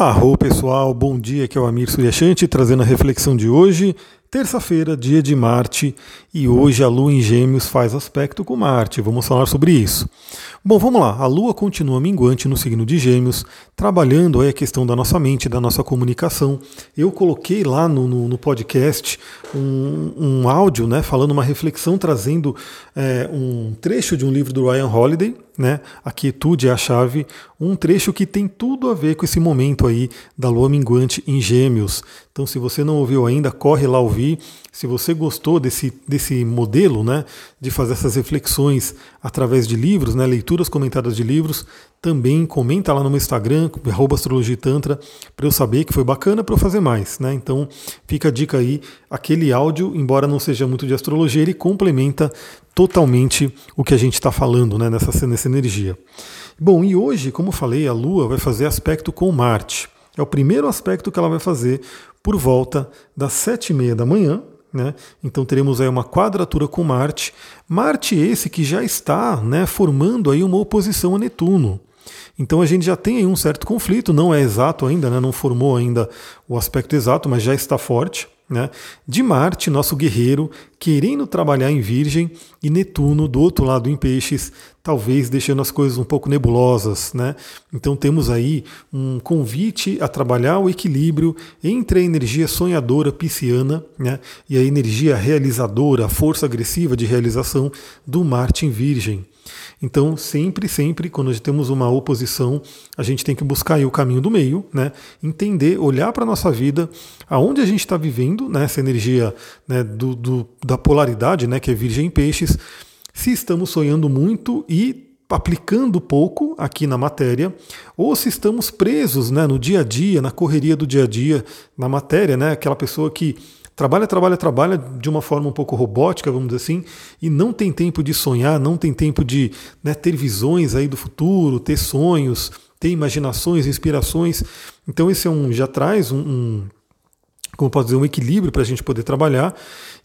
Arro pessoal, bom dia, aqui é o Amir Suryashanti trazendo a reflexão de hoje, terça-feira, dia de Marte, e hoje a Lua em Gêmeos faz aspecto com Marte, vamos falar sobre isso. Bom, vamos lá, a Lua continua minguante no signo de Gêmeos, trabalhando aí a questão da nossa mente, da nossa comunicação. Eu coloquei lá no, no, no podcast um, um, áudio, né, falando uma reflexão, trazendo é, um trecho de um livro do Ryan Holiday, né? A quietude é a chave, um trecho que tem tudo a ver com esse momento aí da lua minguante em Gêmeos. Então, se você não ouviu ainda, corre lá ouvir. Se você gostou desse, desse modelo, né, de fazer essas reflexões através de livros, né, leituras comentadas de livros, também comenta lá no meu Instagram, astrologitantra, para eu saber que foi bacana para eu fazer mais. Né? Então fica a dica aí, aquele áudio, embora não seja muito de astrologia, ele complementa totalmente o que a gente está falando né, nessa, nessa energia. Bom, e hoje, como falei, a Lua vai fazer aspecto com Marte. É o primeiro aspecto que ela vai fazer por volta das sete e meia da manhã, né? Então teremos aí uma quadratura com Marte. Marte esse que já está né, formando aí uma oposição a Netuno. Então a gente já tem aí um certo conflito, não é exato ainda, né, não formou ainda o aspecto exato, mas já está forte. Né, de Marte, nosso guerreiro, querendo trabalhar em Virgem, e Netuno, do outro lado em Peixes, talvez deixando as coisas um pouco nebulosas. Né? Então temos aí um convite a trabalhar o equilíbrio entre a energia sonhadora pisciana né, e a energia realizadora, a força agressiva de realização do Marte em Virgem. Então, sempre, sempre, quando temos uma oposição, a gente tem que buscar o caminho do meio, né? entender, olhar para a nossa vida, aonde a gente está vivendo, né? essa energia né? do, do, da polaridade, né? que é Virgem em Peixes, se estamos sonhando muito e aplicando pouco aqui na matéria, ou se estamos presos né, no dia a dia, na correria do dia a dia, na matéria, né, aquela pessoa que trabalha, trabalha, trabalha de uma forma um pouco robótica, vamos dizer assim, e não tem tempo de sonhar, não tem tempo de né, ter visões aí do futuro, ter sonhos, ter imaginações, inspirações. Então esse é um já traz um, um como pode dizer, um equilíbrio para a gente poder trabalhar.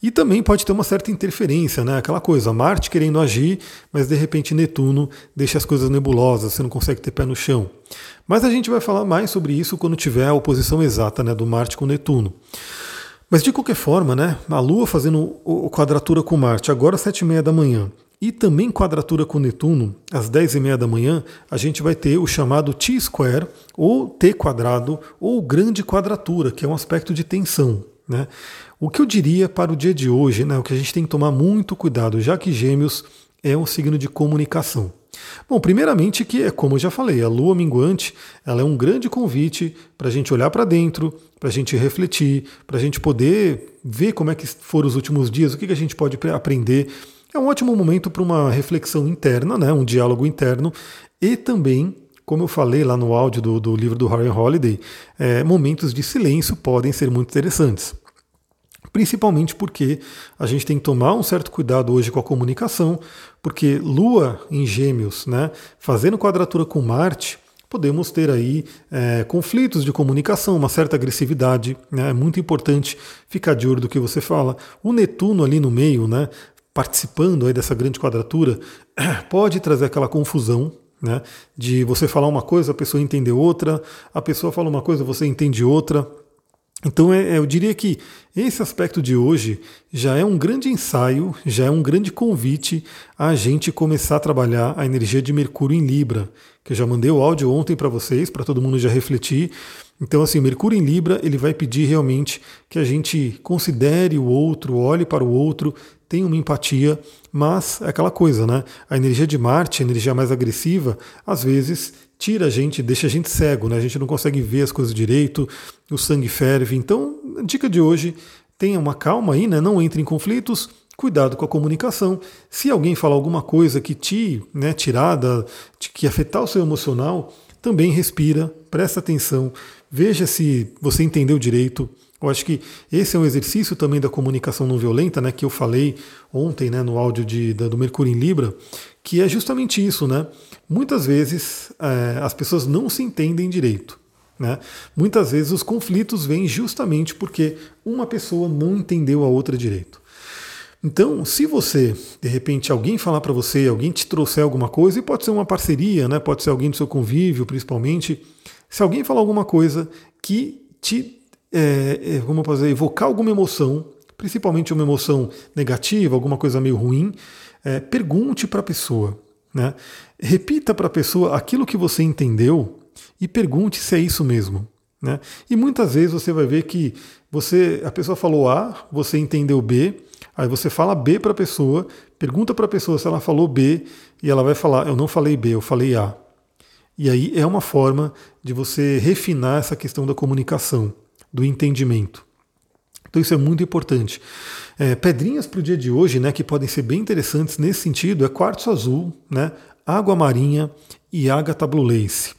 E também pode ter uma certa interferência, né? Aquela coisa, Marte querendo agir, mas de repente Netuno deixa as coisas nebulosas, você não consegue ter pé no chão. Mas a gente vai falar mais sobre isso quando tiver a oposição exata né, do Marte com Netuno. Mas de qualquer forma, né, a Lua fazendo o quadratura com Marte agora às sete e meia da manhã e também quadratura com Netuno às dez e meia da manhã, a gente vai ter o chamado T-square ou T quadrado ou grande quadratura, que é um aspecto de tensão. Né? O que eu diria para o dia de hoje, né, o que a gente tem que tomar muito cuidado, já que Gêmeos é um signo de comunicação. Bom, primeiramente que é como eu já falei, a lua minguante ela é um grande convite para a gente olhar para dentro, para a gente refletir, para a gente poder ver como é que foram os últimos dias, o que, que a gente pode aprender. É um ótimo momento para uma reflexão interna, né, um diálogo interno e também como eu falei lá no áudio do, do livro do Harry Holiday, é, momentos de silêncio podem ser muito interessantes principalmente porque a gente tem que tomar um certo cuidado hoje com a comunicação, porque Lua em Gêmeos, né, fazendo quadratura com Marte, podemos ter aí é, conflitos de comunicação, uma certa agressividade. Né, é muito importante ficar de olho do que você fala. O Netuno ali no meio, né, participando aí dessa grande quadratura, pode trazer aquela confusão. Né, de você falar uma coisa, a pessoa entender outra, a pessoa fala uma coisa, você entende outra. Então é, eu diria que esse aspecto de hoje já é um grande ensaio, já é um grande convite a gente começar a trabalhar a energia de Mercúrio em Libra, que eu já mandei o áudio ontem para vocês, para todo mundo já refletir. Então, assim, Mercúrio em Libra, ele vai pedir realmente que a gente considere o outro, olhe para o outro, tenha uma empatia, mas é aquela coisa, né? A energia de Marte, a energia mais agressiva, às vezes tira a gente, deixa a gente cego, né? A gente não consegue ver as coisas direito, o sangue ferve. Então, a dica de hoje, tenha uma calma aí, né? Não entre em conflitos, cuidado com a comunicação. Se alguém falar alguma coisa que te, né, tirada, que afetar o seu emocional, também respira, presta atenção, veja se você entendeu direito. Eu acho que esse é um exercício também da comunicação não violenta, né, que eu falei ontem né, no áudio de, da, do Mercúrio em Libra, que é justamente isso, né? Muitas vezes é, as pessoas não se entendem direito. Né? Muitas vezes os conflitos vêm justamente porque uma pessoa não entendeu a outra direito. Então, se você, de repente, alguém falar para você, alguém te trouxer alguma coisa, e pode ser uma parceria, né? pode ser alguém do seu convívio, principalmente, Se alguém falar alguma coisa que te, é, como eu posso dizer, evocar alguma emoção, principalmente uma emoção negativa, alguma coisa meio ruim, é, pergunte para a pessoa. Né? Repita para a pessoa aquilo que você entendeu e pergunte se é isso mesmo. Né? E muitas vezes você vai ver que você, a pessoa falou A, você entendeu B, aí você fala B para a pessoa, pergunta para a pessoa se ela falou B e ela vai falar: Eu não falei B, eu falei A. E aí é uma forma de você refinar essa questão da comunicação, do entendimento. Então isso é muito importante. É, pedrinhas para o dia de hoje, né, que podem ser bem interessantes nesse sentido, é quartzo azul, né, água marinha e ágata blue lace.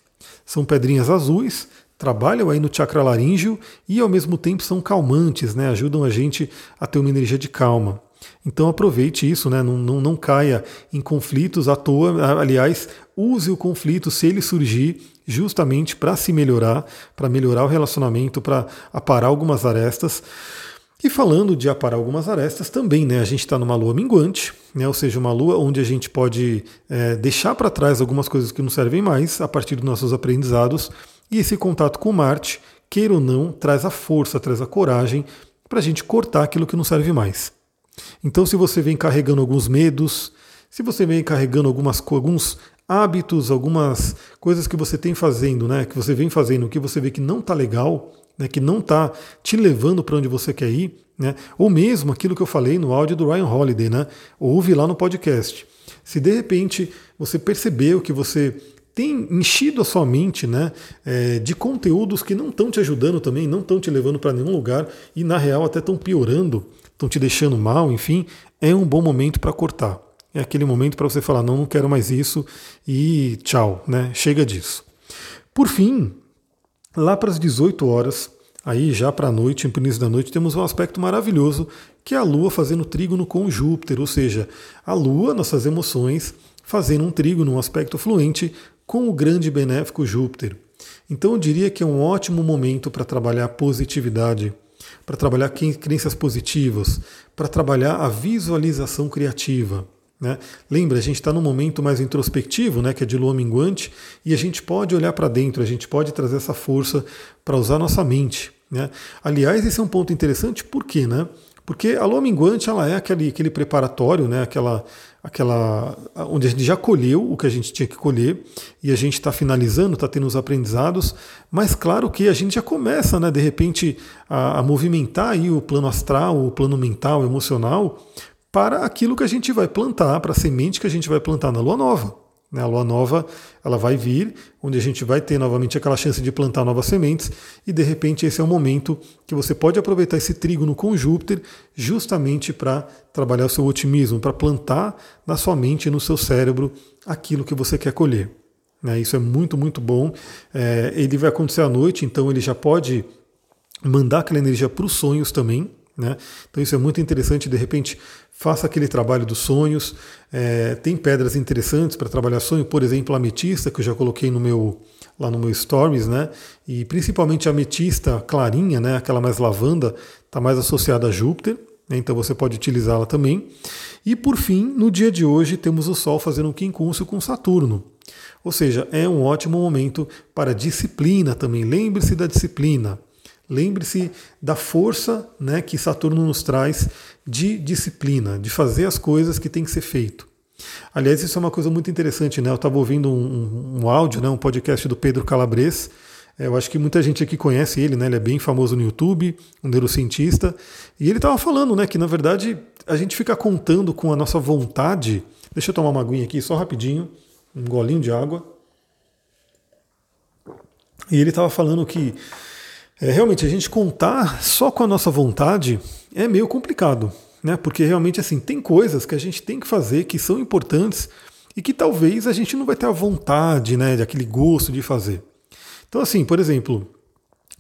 São pedrinhas azuis, trabalham aí no chakra laríngeo e ao mesmo tempo são calmantes, né, ajudam a gente a ter uma energia de calma. Então aproveite isso, né? não, não, não caia em conflitos à toa. Aliás, use o conflito se ele surgir justamente para se melhorar, para melhorar o relacionamento, para aparar algumas arestas. E falando de aparar algumas arestas, também né, a gente está numa lua minguante, né, ou seja, uma lua onde a gente pode é, deixar para trás algumas coisas que não servem mais a partir dos nossos aprendizados. E esse contato com Marte, queira ou não, traz a força, traz a coragem para a gente cortar aquilo que não serve mais. Então, se você vem carregando alguns medos, se você vem carregando algumas, alguns hábitos, algumas coisas que você tem fazendo, né, que você vem fazendo, que você vê que não está legal, né, que não está te levando para onde você quer ir, né, ou mesmo aquilo que eu falei no áudio do Ryan Holiday, né, ouve lá no podcast. Se de repente você percebeu que você tem enchido a sua mente né, é, de conteúdos que não estão te ajudando também, não estão te levando para nenhum lugar e na real até estão piorando, estão te deixando mal, enfim, é um bom momento para cortar. É aquele momento para você falar, não, não quero mais isso e tchau, né? Chega disso. Por fim, lá para as 18 horas, aí já para a noite, no início da noite, temos um aspecto maravilhoso que é a Lua fazendo trígono com Júpiter, ou seja, a Lua, nossas emoções, fazendo um trígono, um aspecto fluente com o grande benéfico Júpiter. Então eu diria que é um ótimo momento para trabalhar positividade, para trabalhar crenças positivas, para trabalhar a visualização criativa. Né? Lembra, a gente está num momento mais introspectivo, né, que é de lua minguante, e a gente pode olhar para dentro, a gente pode trazer essa força para usar nossa mente. Né? Aliás, esse é um ponto interessante, por quê? Né? Porque a lua minguante ela é aquele, aquele preparatório, né, aquela, aquela onde a gente já colheu o que a gente tinha que colher e a gente está finalizando, está tendo os aprendizados, mas claro que a gente já começa, né, de repente, a, a movimentar aí o plano astral, o plano mental, emocional, para aquilo que a gente vai plantar, para a semente que a gente vai plantar na lua nova. Né? A lua nova ela vai vir, onde a gente vai ter novamente aquela chance de plantar novas sementes, e de repente esse é o momento que você pode aproveitar esse trígono com Júpiter justamente para trabalhar o seu otimismo, para plantar na sua mente e no seu cérebro aquilo que você quer colher. Né? Isso é muito, muito bom. É, ele vai acontecer à noite, então ele já pode mandar aquela energia para os sonhos também. Né? Então isso é muito interessante, de repente faça aquele trabalho dos sonhos. É, tem pedras interessantes para trabalhar sonho, por exemplo, a ametista, que eu já coloquei no meu lá no meu stories, né? E principalmente a ametista clarinha, né? Aquela mais lavanda, está mais associada a Júpiter, né? então você pode utilizá-la também. E por fim, no dia de hoje, temos o Sol fazendo um quincúncio com Saturno. Ou seja, é um ótimo momento para disciplina também. Lembre-se da disciplina. Lembre-se da força né, que Saturno nos traz de disciplina, de fazer as coisas que tem que ser feito. Aliás, isso é uma coisa muito interessante, né? Eu estava ouvindo um, um, áudio, né, um podcast do Pedro Calabres. É, eu acho que muita gente aqui conhece ele, né? Ele é bem famoso no YouTube, um neurocientista. E ele estava falando, né, que na verdade a gente fica contando com a nossa vontade. Deixa eu tomar uma aguinha aqui, só rapidinho, um golinho de água. E ele estava falando que é, realmente, a gente contar só com a nossa vontade é meio complicado, né? Porque realmente, assim, tem coisas que a gente tem que fazer que são importantes e que talvez a gente não vai ter a vontade, né, aquele gosto de fazer. Então, assim, por exemplo,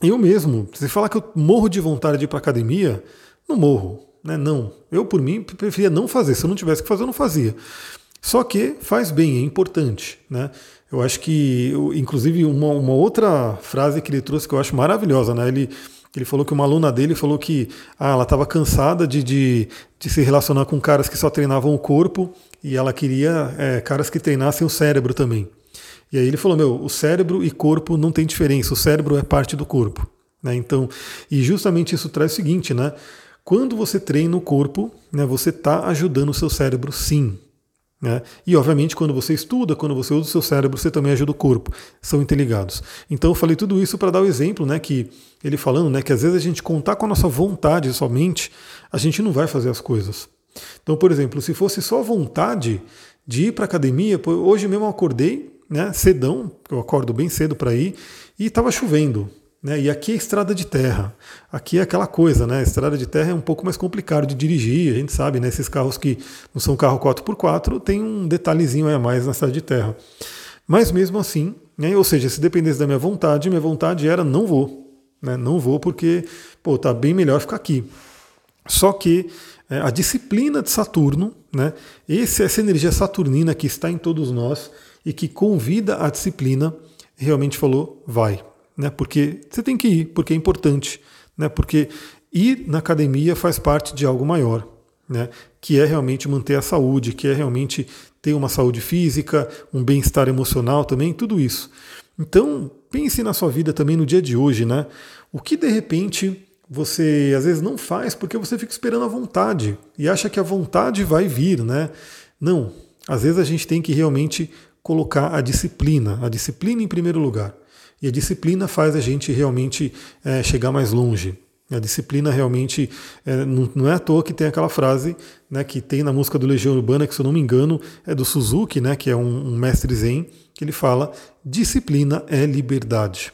eu mesmo, se falar que eu morro de vontade de ir para academia, não morro, né? Não. Eu, por mim, preferia não fazer. Se eu não tivesse que fazer, eu não fazia. Só que faz bem, é importante, né? Eu acho que, inclusive, uma, uma, outra frase que ele trouxe que eu acho maravilhosa, né? Ele, ele falou que uma aluna dele falou que ah, ela estava cansada de, de, de, se relacionar com caras que só treinavam o corpo e ela queria é, caras que treinassem o cérebro também. E aí ele falou: meu, o cérebro e corpo não tem diferença, o cérebro é parte do corpo. Né? Então, e justamente isso traz o seguinte, né? Quando você treina o corpo, né, você está ajudando o seu cérebro sim. Né? E, obviamente, quando você estuda, quando você usa o seu cérebro, você também ajuda o corpo. São interligados. Então, eu falei tudo isso para dar o exemplo, né, que ele falando né, que às vezes a gente contar com a nossa vontade somente, a gente não vai fazer as coisas. Então, por exemplo, se fosse só vontade de ir para academia, hoje mesmo eu acordei, né, cedão, eu acordo bem cedo para ir, e estava chovendo. Né? E aqui é estrada de terra. Aqui é aquela coisa, né? Estrada de terra é um pouco mais complicado de dirigir. A gente sabe, né? Esses carros que não são carro 4x4 tem um detalhezinho a mais na estrada de terra. Mas mesmo assim, né? ou seja, se dependesse da minha vontade, minha vontade era não vou. Né? Não vou porque, pô, tá bem melhor ficar aqui. Só que é, a disciplina de Saturno, né? Esse, essa energia saturnina que está em todos nós e que convida a disciplina, realmente falou, vai né? Porque você tem que ir, porque é importante, né? Porque ir na academia faz parte de algo maior, né? Que é realmente manter a saúde, que é realmente ter uma saúde física, um bem-estar emocional também, tudo isso. Então, pense na sua vida também no dia de hoje, né? O que de repente você às vezes não faz porque você fica esperando a vontade e acha que a vontade vai vir, né? Não. Às vezes a gente tem que realmente colocar a disciplina, a disciplina em primeiro lugar. E a disciplina faz a gente realmente é, chegar mais longe. A disciplina realmente é, não, não, é à toa que tem aquela frase né, que tem na música do Legião Urbana, que se eu não me engano é do Suzuki, né, que é um, um mestre zen, que ele fala: disciplina é liberdade.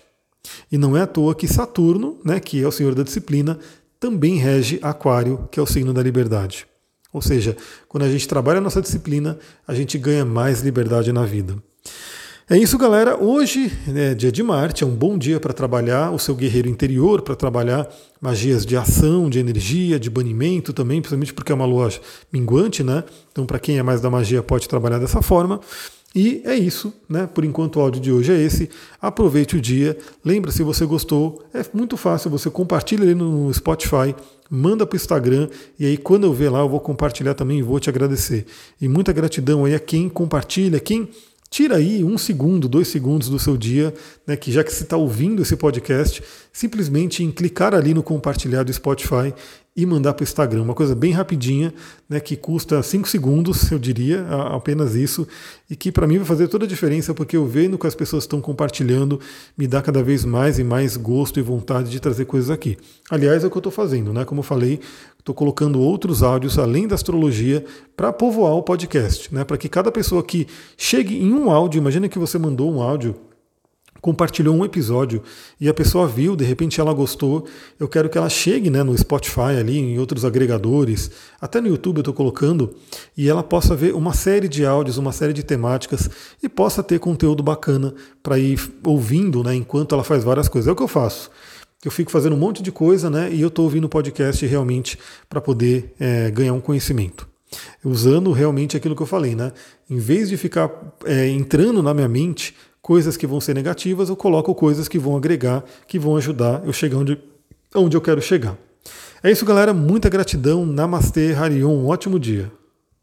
E não é à toa que Saturno, né, que é o senhor da disciplina, também rege Aquário, que é o signo da liberdade. Ou seja, quando a gente trabalha a nossa disciplina, a gente ganha mais liberdade na vida. É isso, galera. Hoje é dia de Marte, é um bom dia para trabalhar o seu guerreiro interior, para trabalhar magias de ação, de energia, de banimento também, principalmente porque é uma lua minguante, né? Então, para quem é mais da magia, pode trabalhar dessa forma. E é isso, né? Por enquanto o áudio de hoje é esse. Aproveite o dia. Lembra, se você gostou, é muito fácil, você compartilha ele no Spotify, manda para o Instagram e aí quando eu ver lá eu vou compartilhar também e vou te agradecer. E muita gratidão aí a quem compartilha, quem Tira aí um segundo, dois segundos do seu dia, né, que já que você está ouvindo esse podcast, simplesmente em clicar ali no compartilhar do Spotify e mandar para o Instagram. Uma coisa bem rapidinha, né, que custa cinco segundos, eu diria, apenas isso, e que para mim vai fazer toda a diferença, porque eu vendo que as pessoas estão compartilhando, me dá cada vez mais e mais gosto e vontade de trazer coisas aqui. Aliás, é o que eu estou fazendo, né? Como eu falei, estou colocando outros áudios além da astrologia para povoar o podcast, né? Para que cada pessoa que chegue em um áudio, imagina que você mandou um áudio compartilhou um episódio e a pessoa viu, de repente ela gostou, eu quero que ela chegue né, no Spotify ali, em outros agregadores, até no YouTube eu estou colocando, e ela possa ver uma série de áudios, uma série de temáticas e possa ter conteúdo bacana para ir ouvindo né, enquanto ela faz várias coisas. É o que eu faço. Eu fico fazendo um monte de coisa né, e eu estou ouvindo podcast realmente para poder é, ganhar um conhecimento usando realmente aquilo que eu falei, né? Em vez de ficar é, entrando na minha mente coisas que vão ser negativas, eu coloco coisas que vão agregar, que vão ajudar eu chegar onde, onde eu quero chegar. É isso, galera. Muita gratidão. Namastê, Harion. Um ótimo dia.